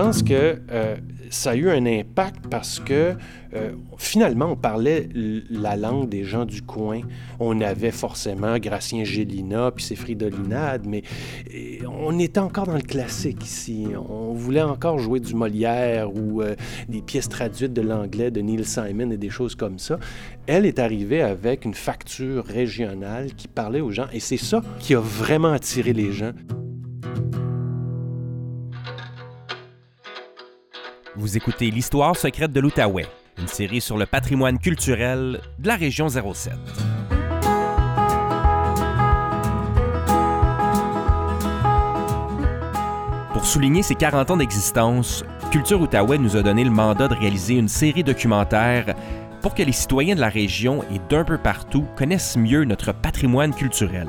pense que euh, ça a eu un impact parce que euh, finalement, on parlait la langue des gens du coin. On avait forcément Gracien Gélina puis ses fridolinades, mais on était encore dans le classique ici. On voulait encore jouer du Molière ou euh, des pièces traduites de l'anglais de Neil Simon et des choses comme ça. Elle est arrivée avec une facture régionale qui parlait aux gens et c'est ça qui a vraiment attiré les gens. Vous écoutez l'histoire secrète de l'Outaouais, une série sur le patrimoine culturel de la région 07. Pour souligner ses 40 ans d'existence, Culture Outaouais nous a donné le mandat de réaliser une série documentaire pour que les citoyens de la région et d'un peu partout connaissent mieux notre patrimoine culturel.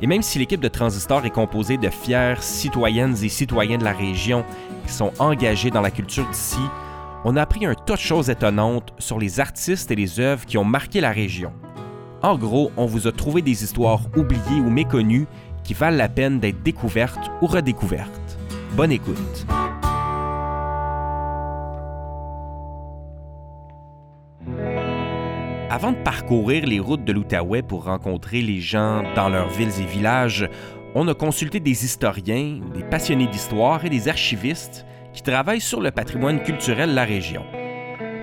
Et même si l'équipe de Transistor est composée de fiers citoyennes et citoyens de la région sont engagés dans la culture d'ici, on a appris un tas de choses étonnantes sur les artistes et les œuvres qui ont marqué la région. En gros, on vous a trouvé des histoires oubliées ou méconnues qui valent la peine d'être découvertes ou redécouvertes. Bonne écoute. Avant de parcourir les routes de l'Outaouais pour rencontrer les gens dans leurs villes et villages, on a consulté des historiens, des passionnés d'histoire et des archivistes qui travaillent sur le patrimoine culturel de la région.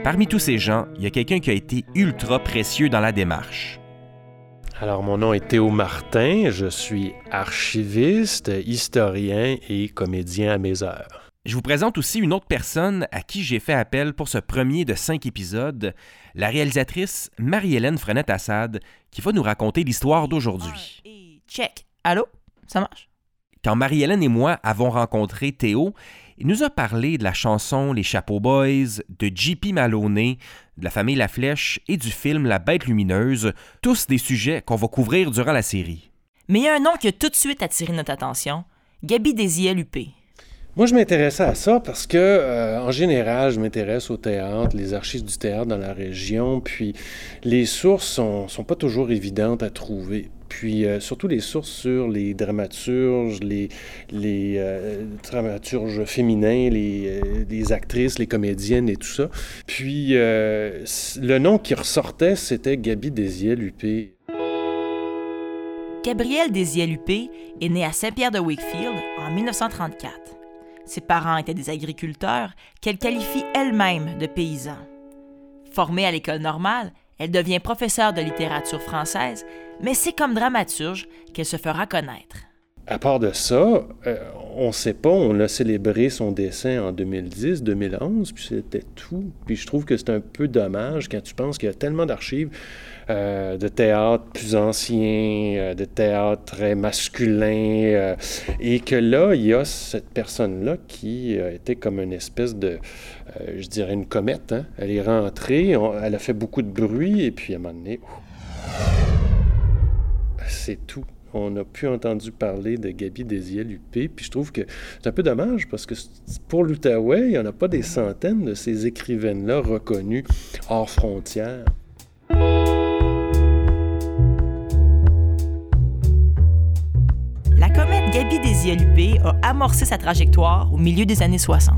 Parmi tous ces gens, il y a quelqu'un qui a été ultra précieux dans la démarche. Alors, mon nom est Théo Martin, je suis archiviste, historien et comédien à mes heures. Je vous présente aussi une autre personne à qui j'ai fait appel pour ce premier de cinq épisodes, la réalisatrice Marie-Hélène Frenette-Assad, qui va nous raconter l'histoire d'aujourd'hui. Check. Allô? Ça marche? Quand Marie-Hélène et moi avons rencontré Théo, il nous a parlé de la chanson Les Chapeaux Boys, de J.P. Maloney, de la famille La Flèche et du film La Bête Lumineuse, tous des sujets qu'on va couvrir durant la série. Mais il y a un nom qui a tout de suite attiré notre attention, Gabi Désiel-Huppé. Moi, je m'intéressais à ça parce que, euh, en général, je m'intéresse au théâtre, les archives du théâtre dans la région, puis les sources sont, sont pas toujours évidentes à trouver. Puis euh, surtout les sources sur les dramaturges, les, euh, dramaturges féminins, les, les, actrices, les comédiennes et tout ça. Puis le nom qui ressortait, c'était Gabi Désiel-Huppé. Gabrielle Désiel-Huppé est née à Saint-Pierre-de-Wakefield en 1934. Ses parents étaient des agriculteurs qu'elle qualifie elle-même de paysans. Formée à l'école normale, elle devient professeure de littérature française, mais c'est comme dramaturge qu'elle se fera connaître. À part de ça, euh, on ne sait pas, on a célébré son décès en 2010, 2011, puis c'était tout. Puis je trouve que c'est un peu dommage quand tu penses qu'il y a tellement d'archives euh, de théâtre plus ancien, euh, de théâtre très masculin, et que là, il y a cette personne-là qui été comme une espèce de, je dirais, une comète. Hein. Elle est rentrée, elle a fait beaucoup de bruit, et puis à un moment donné, c'est tout on n'a plus entendu parler de Gabi Désiel-Huppé. Puis je trouve que c'est un peu dommage parce que pour l'Outaouais, il n'y en a pas des centaines de ces écrivaines-là reconnues hors frontières. A amorcé sa trajectoire au milieu des années 60.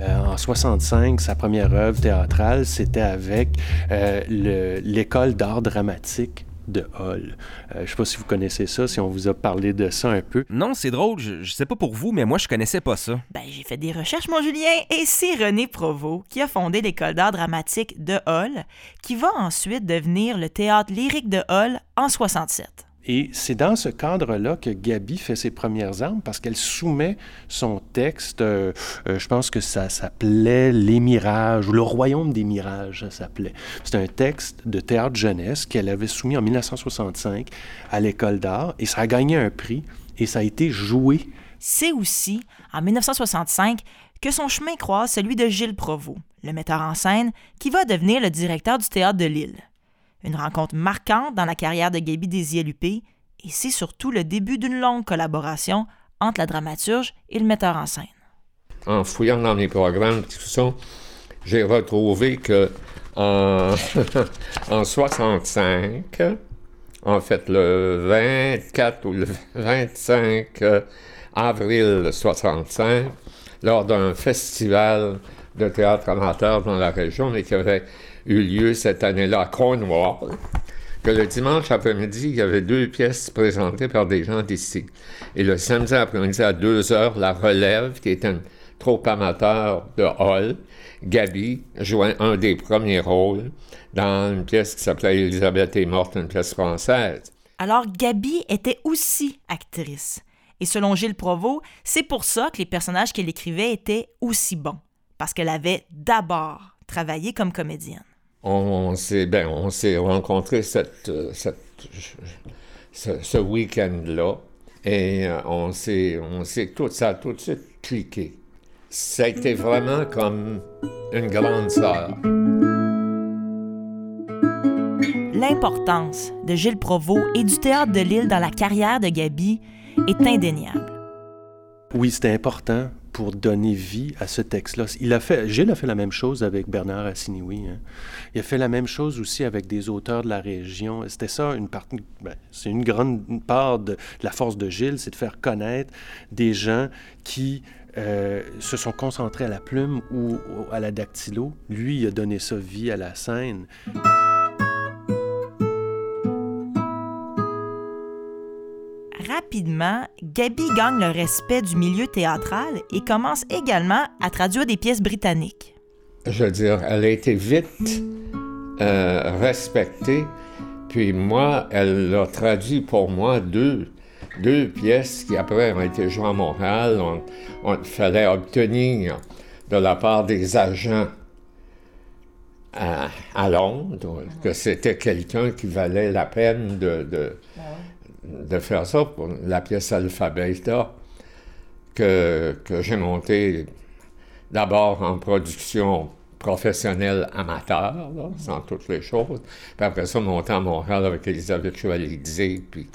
Euh, en 65, sa première œuvre théâtrale, c'était avec euh, l'école d'art dramatique de Hall. Euh, je ne sais pas si vous connaissez ça, si on vous a parlé de ça un peu. Non, c'est drôle, je, ne sais pas pour vous, mais moi je connaissais pas ça. Ben, j'ai fait des recherches, mon Julien, et c'est René Provost qui a fondé l'école d'art dramatique de Hall, qui va ensuite devenir le théâtre lyrique de Hall en 67. Et c'est dans ce cadre-là que Gabi fait ses premières armes parce qu'elle soumet son texte, euh, euh, je pense que ça s'appelait Les Mirages ou Le Royaume des Mirages, ça s'appelait. C'est un texte de théâtre jeunesse qu'elle avait soumis en 1965 à l'école d'art et ça a gagné un prix et ça a été joué. C'est aussi en 1965 que son chemin croise celui de Gilles Provost, le metteur en scène qui va devenir le directeur du théâtre de Lille. Une rencontre marquante dans la carrière de Gaby Désiel-Huppé, et c'est surtout le début d'une longue collaboration entre la dramaturge et le metteur en scène. En fouillant dans les programmes, tout ça, j'ai retrouvé que en, en 65, en fait le 24 ou le 25 avril 65, lors d'un festival de théâtre amateur dans la région, mais qui avait eu lieu cette année-là à Cornwall, que le dimanche après-midi, il y avait deux pièces présentées par des gens d'ici. Et le samedi après-midi, à deux heures, La Relève, qui est un troupe amateur de Hall, Gabi jouait un des premiers rôles dans une pièce qui s'appelait Elisabeth est morte, une pièce française. Alors, Gabi était aussi actrice. Et selon Gilles Provost, c'est pour ça que les personnages qu'elle écrivait étaient aussi bons, parce qu'elle avait d'abord travaillé comme comédienne. On, s'est ben, on s'est rencontrés cette, cette, ce, week-end-là et euh, on s'est, on s'est tout ça tout de suite cliqué. Ça a été vraiment comme une grande sœur. L'importance de Gilles Provost et du théâtre de Lille dans la carrière de Gabi est indéniable. Oui, c'était important pour donner vie à ce texte-là. Il a fait, Gilles a fait la même chose avec Bernard Assiniwi. Hein. Il a fait la même chose aussi avec des auteurs de la région. C'était ça une partie, ben, c'est une grande part de la force de Gilles, c'est de faire connaître des gens qui euh, se sont concentrés à la plume ou à la dactylo. Lui, il a donné ça vie à la scène. Rapidement, Gabi gagne le respect du milieu théâtral et commence également à traduire des pièces britanniques. Je veux dire, elle a été vite euh, respectée. Puis moi, elle a traduit pour moi deux deux pièces qui après ont été jouées à Montréal. On, fallait obtenir de la part des agents à, Londres que c'était quelqu'un qui valait la peine de, de, faire ça pour la pièce Alphabeta que, que j'ai montée d'abord en production professionnelle amateur, sans toutes les choses. Puis après ça, monté à Montréal avec Elisabeth Chevalier, puis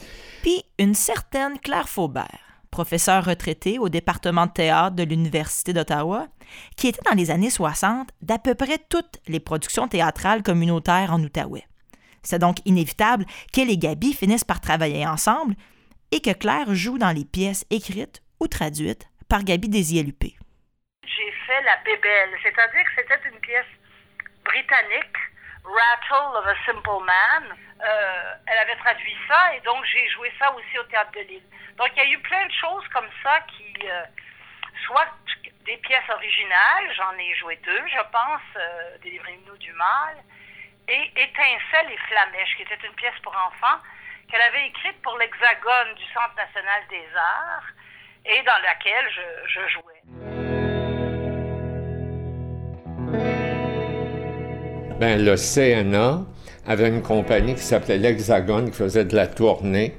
puis une certaine Claire Faubert, professeure retraitée au département de théâtre de l'Université d'Ottawa, qui était dans les années 60 d'à peu près toutes les productions théâtrales communautaires en Outaouais. C'est donc inévitable qu'elle et Gabi finissent par travailler ensemble et que Claire joue dans les pièces écrites ou traduites par Gabi Desielupé. J'ai fait La Bébelle, c'est-à-dire que c'était une pièce britannique, Rattle of a Simple Man, euh, elle avait traduit ça et donc j'ai joué ça aussi au Théâtre de Lille. Donc il y a eu plein de choses comme ça qui, euh, soit des pièces originales, j'en ai joué deux, je pense, euh, Délivrez-nous du mal, et Étincelle et Flamèche, qui était une pièce pour enfants qu'elle avait écrite pour l'Hexagone du Centre national des arts et dans laquelle je, jouais. Ben, le CNA, avait une compagnie qui s'appelait l'Hexagone, qui faisait de la tournée.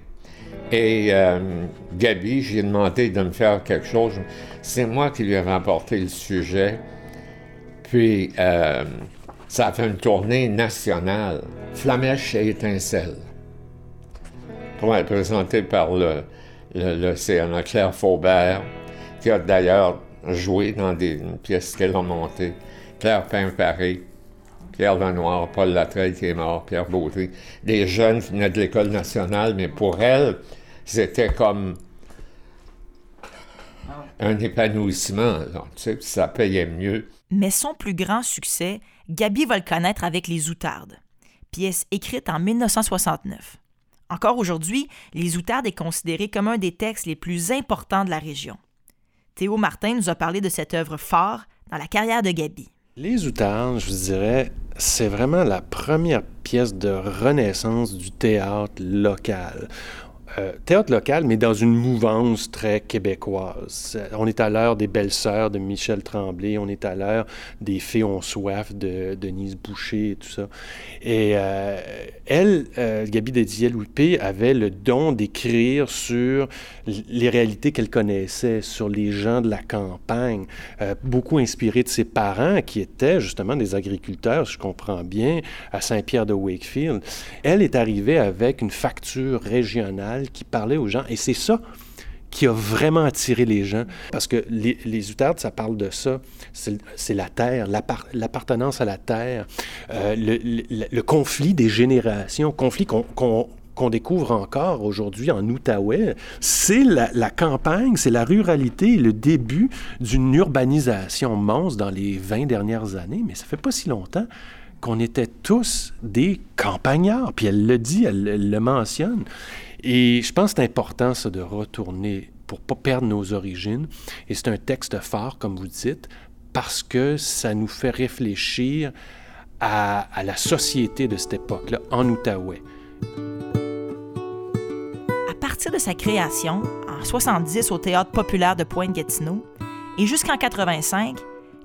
Et euh, Gabi, j'ai demandé de me faire quelque chose. C'est moi qui lui avais apporté le sujet. Puis, euh, ça a fait une tournée nationale. Flamèche et étincelle. Pour être présenté par le, le, CNA Claire Faubert, qui a d'ailleurs joué dans des pièces qu'elle a montées. Claire Pain-Paris. Pierre Lenoir, Paul Latreille qui est mort, Pierre Beauté, des jeunes qui venaient de l'École nationale, mais pour elle, c'était comme un épanouissement. tu sais, ça payait mieux. Mais son plus grand succès, Gabi va le connaître avec Les Outardes, pièce écrite en 1969. Encore aujourd'hui, Les Outardes est considéré comme un des textes les plus importants de la région. Théo Martin nous a parlé de cette œuvre phare dans la carrière de Gabi. Les Outardes, je vous dirais, c'est vraiment la première pièce de renaissance du théâtre local. Euh, théâtre local, mais dans une mouvance très québécoise. On est à l'heure des Belles-Sœurs de Michel Tremblay, on est à l'heure des Fées ont soif de Denise Boucher et tout ça. Et euh, elle, euh, Gabi Dédiel-Houpé, avait le don d'écrire sur les réalités qu'elle connaissait, sur les gens de la campagne, beaucoup inspirée de ses parents qui étaient justement des agriculteurs, je comprends bien, à Saint-Pierre de Wakefield. Elle est arrivée avec une facture régionale qui parlait aux gens. Et c'est ça qui a vraiment attiré les gens. Parce que les, les ça parle de ça. C'est la terre, l'appartenance à la terre, euh, le, conflit des générations, conflit qu'on qu'on découvre encore aujourd'hui en Outaouais, c'est la, campagne, c'est la ruralité, le début d'une urbanisation monstre dans les 20 dernières années, mais ça fait pas si longtemps qu'on était tous des campagnards. Puis elle le dit, elle, le mentionne. Et je pense que c'est important, de retourner pour pas perdre nos origines. Et c'est un texte fort, comme vous dites, parce que ça nous fait réfléchir à, la société de cette époque-là en Outaouais. À partir de sa création, en 70 au Théâtre populaire de Pointe-Gatineau, et jusqu'en 85,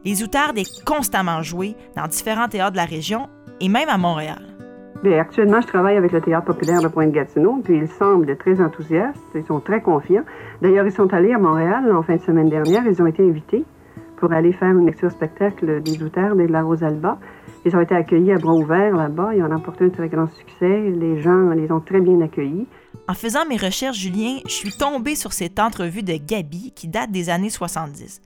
les Outardes est constamment joué dans différents théâtres de la région et même à Montréal. Bien, actuellement, je travaille avec le Théâtre populaire de Pointe-Gatineau, puis ils semblent très enthousiastes, ils sont très confiants. D'ailleurs, ils sont allés à Montréal en fin de semaine dernière, ils ont été invités pour aller faire une lecture spectacle des Outardes et de la Rosalba. Ils ont été accueillis à bras ouverts là-bas, ils ont remporté un très grand succès, les gens les ont très bien accueillis. En faisant mes recherches, Julien, je suis tombée sur cette entrevue de Gabi qui date des années 70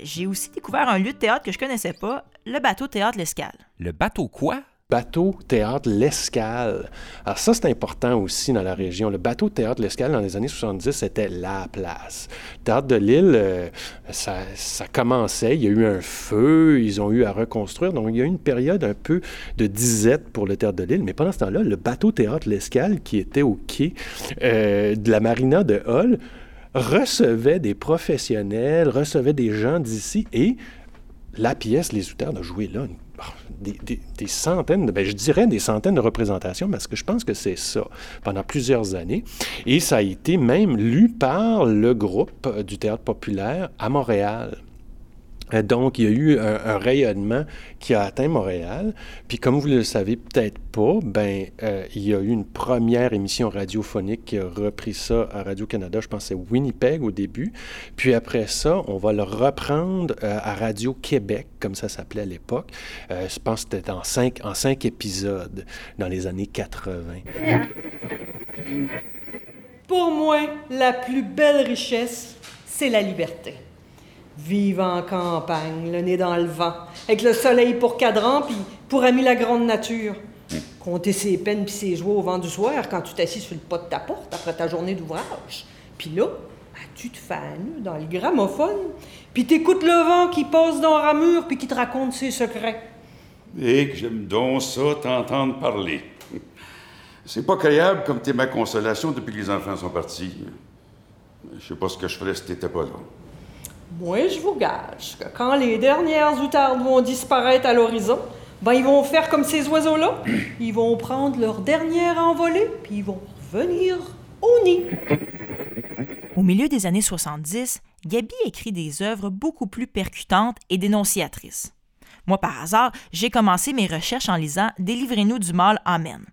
j'ai aussi découvert un lieu de théâtre que je connaissais pas, le bateau théâtre L'Escale. Le bateau quoi? Bateau théâtre L'Escale. Alors ça, c'est important aussi dans la région. Le bateau théâtre L'Escale, dans les années 70, c'était la place. Le théâtre de Lille, euh, ça, ça, commençait, il y a eu un feu, ils ont eu à reconstruire. Donc, il y a eu une période un peu de disette pour le théâtre de Lille. Mais pendant ce temps-là, le bateau théâtre L'Escale, qui était au quai euh, de la marina de Hull, recevait des professionnels, recevait des gens d'ici et la pièce Les Outardes a joué là oh, des, centaines, ben, je dirais des centaines de représentations, parce que je pense que c'est ça, pendant plusieurs années. Et ça a été même lu par le groupe du théâtre populaire à Montréal. Euh, donc, il y a eu un, rayonnement qui a atteint Montréal. Puis, comme vous le savez peut-être pas, ben, euh, il y a eu une première émission radiophonique qui a repris ça à Radio-Canada. Je c'est Winnipeg au début. Puis après ça, on va le reprendre euh, à Radio-Québec, comme ça s'appelait à l'époque. je pense que c'était en cinq, en cinq épisodes dans les années 80. Pour moi, la plus belle richesse, c'est la liberté. Vive en campagne, le nez dans le vent, avec le soleil pour cadran, puis pour ami la grande nature. Compter ses peines puis ses joies au vent du soir quand tu t'assis sur le pas de ta porte après ta journée d'ouvrage. Puis là, tu te fais dans le gramophone, puis t'écoutes le vent qui passe dans ramure puis qui te raconte ses secrets? Et que j'aime donc ça, t'entendre parler. C'est pas créable comme t'es ma consolation depuis que les enfants sont partis. Je sais pas ce que je ferais si t'étais pas là. Moi, je vous gage que quand les dernières outardes vont disparaître à l'horizon, ben, ils vont faire comme ces oiseaux-là. Ils vont prendre leur dernière envolée, puis ils vont revenir au nid. Au milieu des années 70, Gabi écrit des œuvres beaucoup plus percutantes et dénonciatrices. Moi, par hasard, j'ai commencé mes recherches en lisant Délivrez-nous du mal, Amen.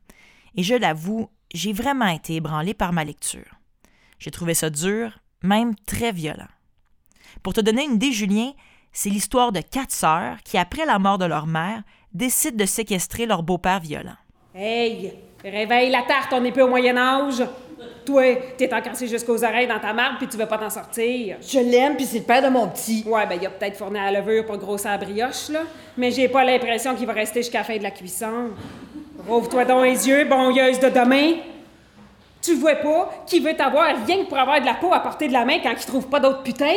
Et je l'avoue, j'ai vraiment été ébranlé par ma lecture. J'ai trouvé ça dur, même très violent. Pour te donner une idée, Julien, c'est l'histoire de quatre sœurs qui, après la mort de leur mère, décident de séquestrer leur beau-père violent. Hey, réveille la tarte, on n'est plus au Moyen-Âge. Toi, t'es encassé jusqu'aux oreilles dans ta marde puis tu veux pas t'en sortir. Je l'aime puis c'est le père de mon petit. Ouais, ben il a peut-être fourni à la levure pour grossir la brioche, là. Mais j'ai pas l'impression qu'il va rester jusqu'à la fin de la cuisson. Rouvre-toi donc les yeux, bonyeuse de demain. Tu vois pas qui veut t'avoir rien que pour avoir de la peau à portée de la main quand il trouve pas d'autre putain?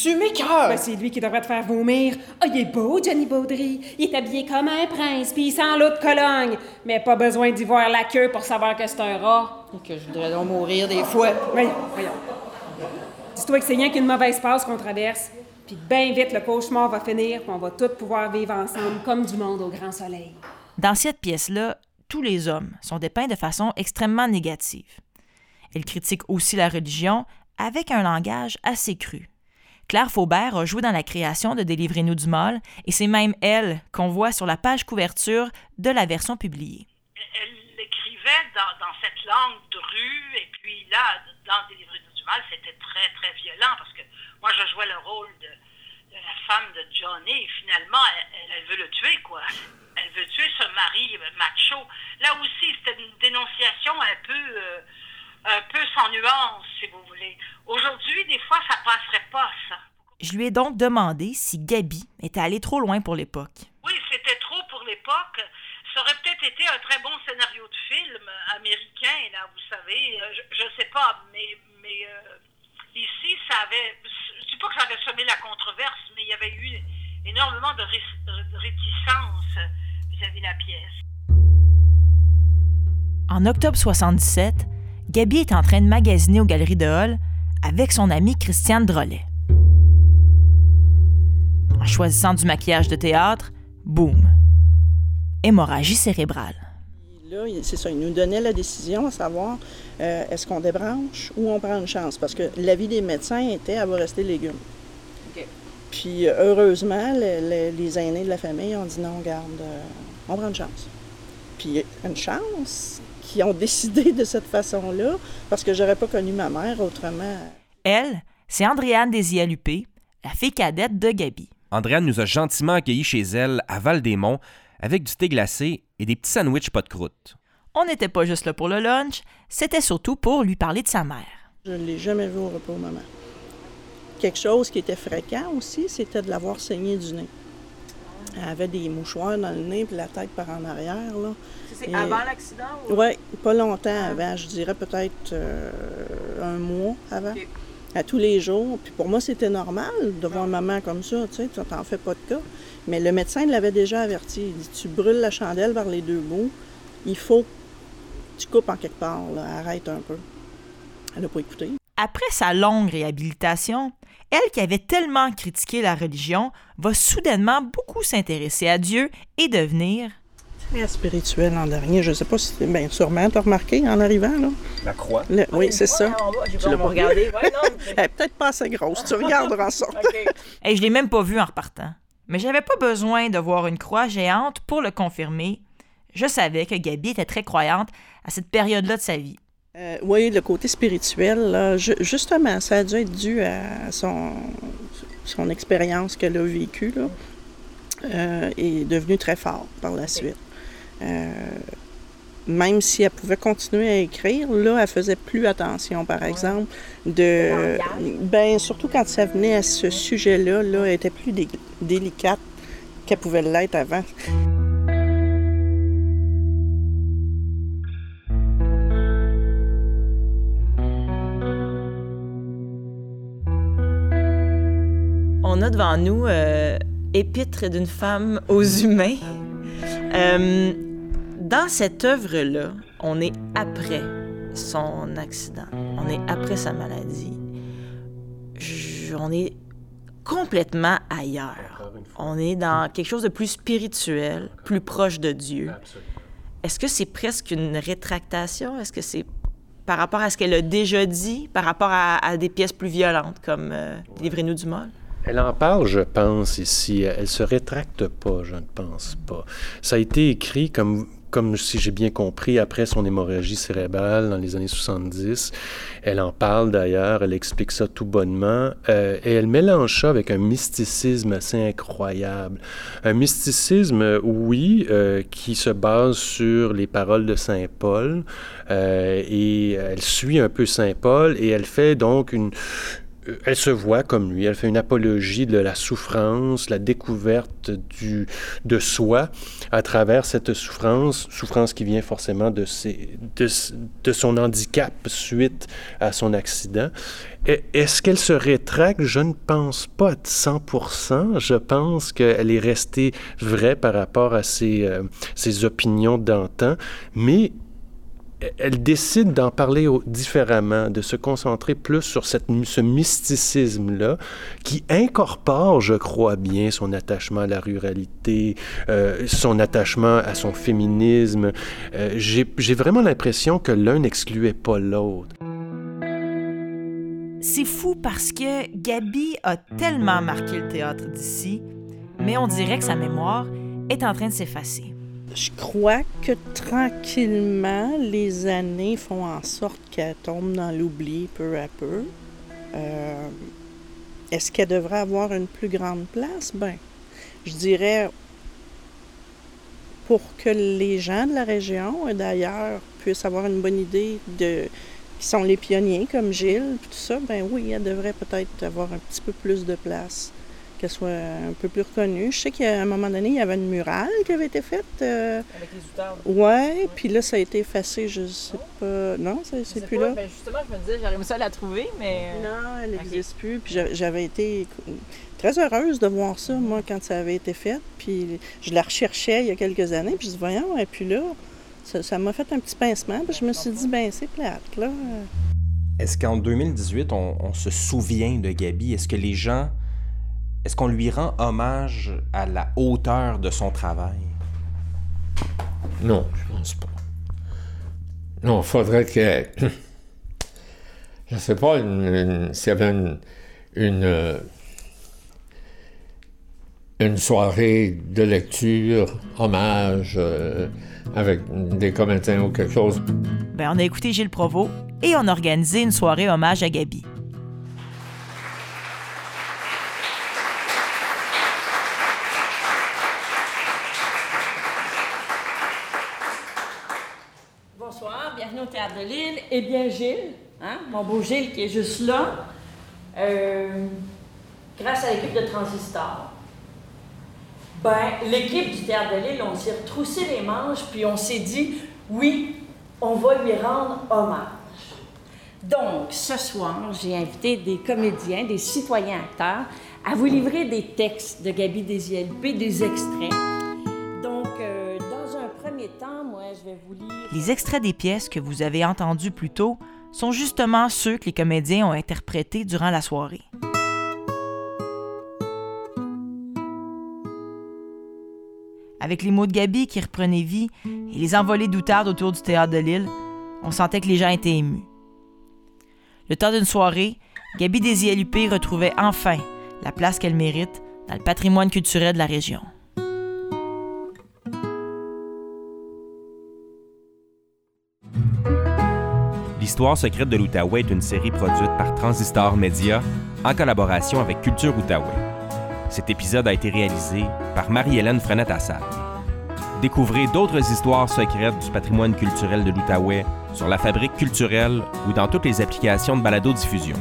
Tu m'écœures! Ben, c'est lui qui devrait te faire vomir. Ah, oh, il est beau, Johnny Baudry. Il est habillé comme un prince, puis il sent l'eau de Cologne. Mais pas besoin d'y voir la queue pour savoir que c'est un rat. Et que je voudrais donc mourir des fois. Voyons, voyons. Dis-toi que c'est rien qu'une mauvaise passe qu'on traverse. Puis bien vite, le cauchemar va finir, puis on va tous pouvoir vivre ensemble comme du monde au grand soleil. Dans cette pièce-là, tous les hommes sont dépeints de façon extrêmement négative. Elle critique aussi la religion avec un langage assez cru. Claire Faubert a joué dans la création de Délivrez-nous du mal, et c'est même elle qu'on voit sur la page couverture de la version publiée. Elle l'écrivait dans, cette langue de et puis là, dans Délivrez-nous du mal, c'était très, très violent, parce que moi, je jouais le rôle de, la femme de Johnny, et finalement, elle, veut le tuer, quoi. Elle veut tuer ce mari macho. Là aussi, c'était une dénonciation un peu... Euh, un peu sans nuance, si vous voulez. Aujourd'hui, des fois, ça passerait pas, ça. Je lui ai donc demandé si Gabi était allée trop loin pour l'époque. Oui, c'était trop pour l'époque. Ça aurait peut-être été un très bon scénario de film américain, là, vous savez. Euh, je ne sais pas, mais, mais euh, ici, ça avait. Je ne dis pas que ça avait semé la controverse, mais il y avait eu énormément de, ré, réticence vis-à-vis de la pièce. En octobre 77, Gabi est en train de magasiner aux Galeries de Hall avec son amie Christiane Drolet. En choisissant du maquillage de théâtre, boum, hémorragie cérébrale. Là, c'est ça, il nous donnait la décision à savoir euh, est-ce qu'on débranche ou on prend une chance? Parce que l'avis des médecins était elle va rester légume. Puis heureusement, les aînés de la famille ont dit non, garde, euh, on prend une chance. Puis une chance qui ont décidé de cette façon-là, parce que j'aurais pas connu ma mère autrement. Elle, c'est Andréane Desialupé, la fille cadette de Gabi. Andréane nous a gentiment accueillis chez elle à Val-des-Monts avec du thé glacé et des petits sandwichs pas de croûte. On n'était pas juste là pour le lunch, c'était surtout pour lui parler de sa mère. Je ne l'ai jamais vu au repos maman. Quelque chose qui était fréquent aussi, c'était de l'avoir saigné du nez. Elle avait des mouchoirs dans le nez puis la tête par en arrière. Là. C'est avant l'accident? Oui, pas longtemps avant. Je dirais peut-être euh, un mois avant. À tous les jours. Puis pour moi, c'était normal de voir maman comme ça. Tu sais, t'en fais pas de cas. Mais le médecin l'avait déjà averti. Il dit Tu brûles la chandelle par les deux bouts. Il faut que tu coupes en quelque part. Arrête un peu. Elle n'a pas écouté. Après sa longue réhabilitation, elle qui avait tellement critiqué la religion va soudainement beaucoup s'intéresser à Dieu et devenir très spirituel l'an dernier. Je ne sais pas si bien sûrement tu as remarqué en arrivant là. La croix. oui, c'est ça. tu l'as pas regardé. Elle est peut-être pas assez grosse. Tu regarderas en sortant. Et je l'ai même pas vu en repartant. Mais j'avais pas besoin de voir une croix géante pour le confirmer. Je savais que Gabi était très croyante à cette période-là de sa vie. Euh, oui, le côté spirituel, justement, ça a dû être dû à son, son expérience qu'elle a vécue. Là, euh, est devenu très fort par la suite. Euh, même si elle pouvait continuer à écrire, là, elle faisait plus attention, par exemple, de... Ben, surtout quand ça venait à ce sujet-là, là, elle était plus délicate qu'elle pouvait l'être avant. On a devant nous euh, Épître d'une femme aux humains. Euh, dans cette œuvre-là, on est après son accident, on est après sa maladie. on est complètement ailleurs. On est dans quelque chose de plus spirituel, plus proche de Dieu. Est-ce que c'est presque une rétractation? Est-ce que c'est par rapport à ce qu'elle a déjà dit, par rapport à, des pièces plus violentes comme euh, Livrez-nous du mal? Elle en parle, je pense, ici. Elle se rétracte pas, je ne pense pas. Ça a été écrit comme comme si j'ai bien compris, après son hémorragie cérébrale dans les années 70. Elle en parle d'ailleurs, elle explique ça tout bonnement, euh, et elle mélange ça avec un mysticisme assez incroyable. Un mysticisme, oui, euh, qui se base sur les paroles de Saint Paul, euh, et elle suit un peu Saint Paul, et elle fait donc une, elle se voit comme lui, elle fait une apologie de la souffrance, la découverte du, de soi à travers cette souffrance, souffrance qui vient forcément de, ses, de, son handicap suite à son accident. Est-ce qu'elle se rétracte? Je ne pense pas à 100%. Je pense qu'elle est restée vraie par rapport à ses, euh, ses opinions d'antan, mais elle décide d'en parler différemment, de se concentrer plus sur ce mysticisme-là, qui incorpore, je crois bien, son attachement à la ruralité, euh, son attachement à son féminisme. Euh, J'ai vraiment l'impression que l'un n'excluait pas l'autre. C'est fou parce que Gabi a tellement marqué le théâtre d'ici, mais on dirait que sa mémoire est en train de s'effacer. Je crois que tranquillement, les années font en sorte qu'elle tombe dans l'oubli peu à peu. Euh, est-ce qu'elle devrait avoir une plus grande place? Ben, je dirais pour que les gens de la région et d'ailleurs puissent avoir une bonne idée de qui sont les pionniers comme Gilles, tout ça, ben oui, elle devrait peut-être avoir un petit peu plus de place qu'elle soit un peu plus reconnue. Je sais qu'à un moment donné, il y avait une murale qui avait été faite. euh, Avec les outardes. ouais, puis là, ça a été effacé, je sais pas. Non, c'est c'est plus là. Ben, justement, je me disais, j'aurais aimé ça la trouver, mais. euh, Non, elle n'existe plus. Puis j'a- j'avais été très heureuse de voir ça, moi, quand ça avait été fait. Puis je la recherchais il y a quelques années, puis je dis, voyons, et puis là, ça ça m'a fait un petit pincement. Puis je me suis dit, ben c'est plate, là. Est-ce qu'en 2018, on, on se souvient de Gabi? Est-ce que les gens. Est-ce qu'on lui rend hommage à la hauteur de son travail? Non, je pense pas. Non, il faudrait que. Je sais pas s'il y avait une, une, euh, une soirée de lecture, hommage, euh, avec des comédiens ou quelque chose. Ben, on a écouté Gilles Provost et on a organisé une soirée hommage à Gabi. Lille. Eh bien, Gilles, hein, mon beau Gilles qui est juste là, euh, grâce à l'équipe de Transistor, ben, l'équipe du Théâtre de Lille, on s'est retroussé les manches, puis on s'est dit, oui, on va lui rendre hommage. Donc, ce soir, j'ai invité des comédiens, des citoyens acteurs, à vous livrer des textes de Gabi Desielpé, des extraits. Les extraits des pièces que vous avez entendues plus tôt sont justement ceux que les comédiens ont interprétés durant la soirée. Avec les mots de Gabi qui reprenaient vie et les envolées d'outardes autour du théâtre de Lille, on sentait que les gens étaient émus. Le temps d'une soirée, Gabi Desielupé retrouvait enfin la place qu'elle mérite dans le patrimoine culturel de la région. L'histoire secrète de l'Outaouais est une série produite par Transistor Media en collaboration avec Culture Outaouais. Cet épisode a été réalisé par Marie-Hélène Frenette-Assad. Découvrez d'autres histoires secrètes du patrimoine culturel de l'Outaouais sur la Fabrique culturelle ou dans toutes les applications de balado-diffusion.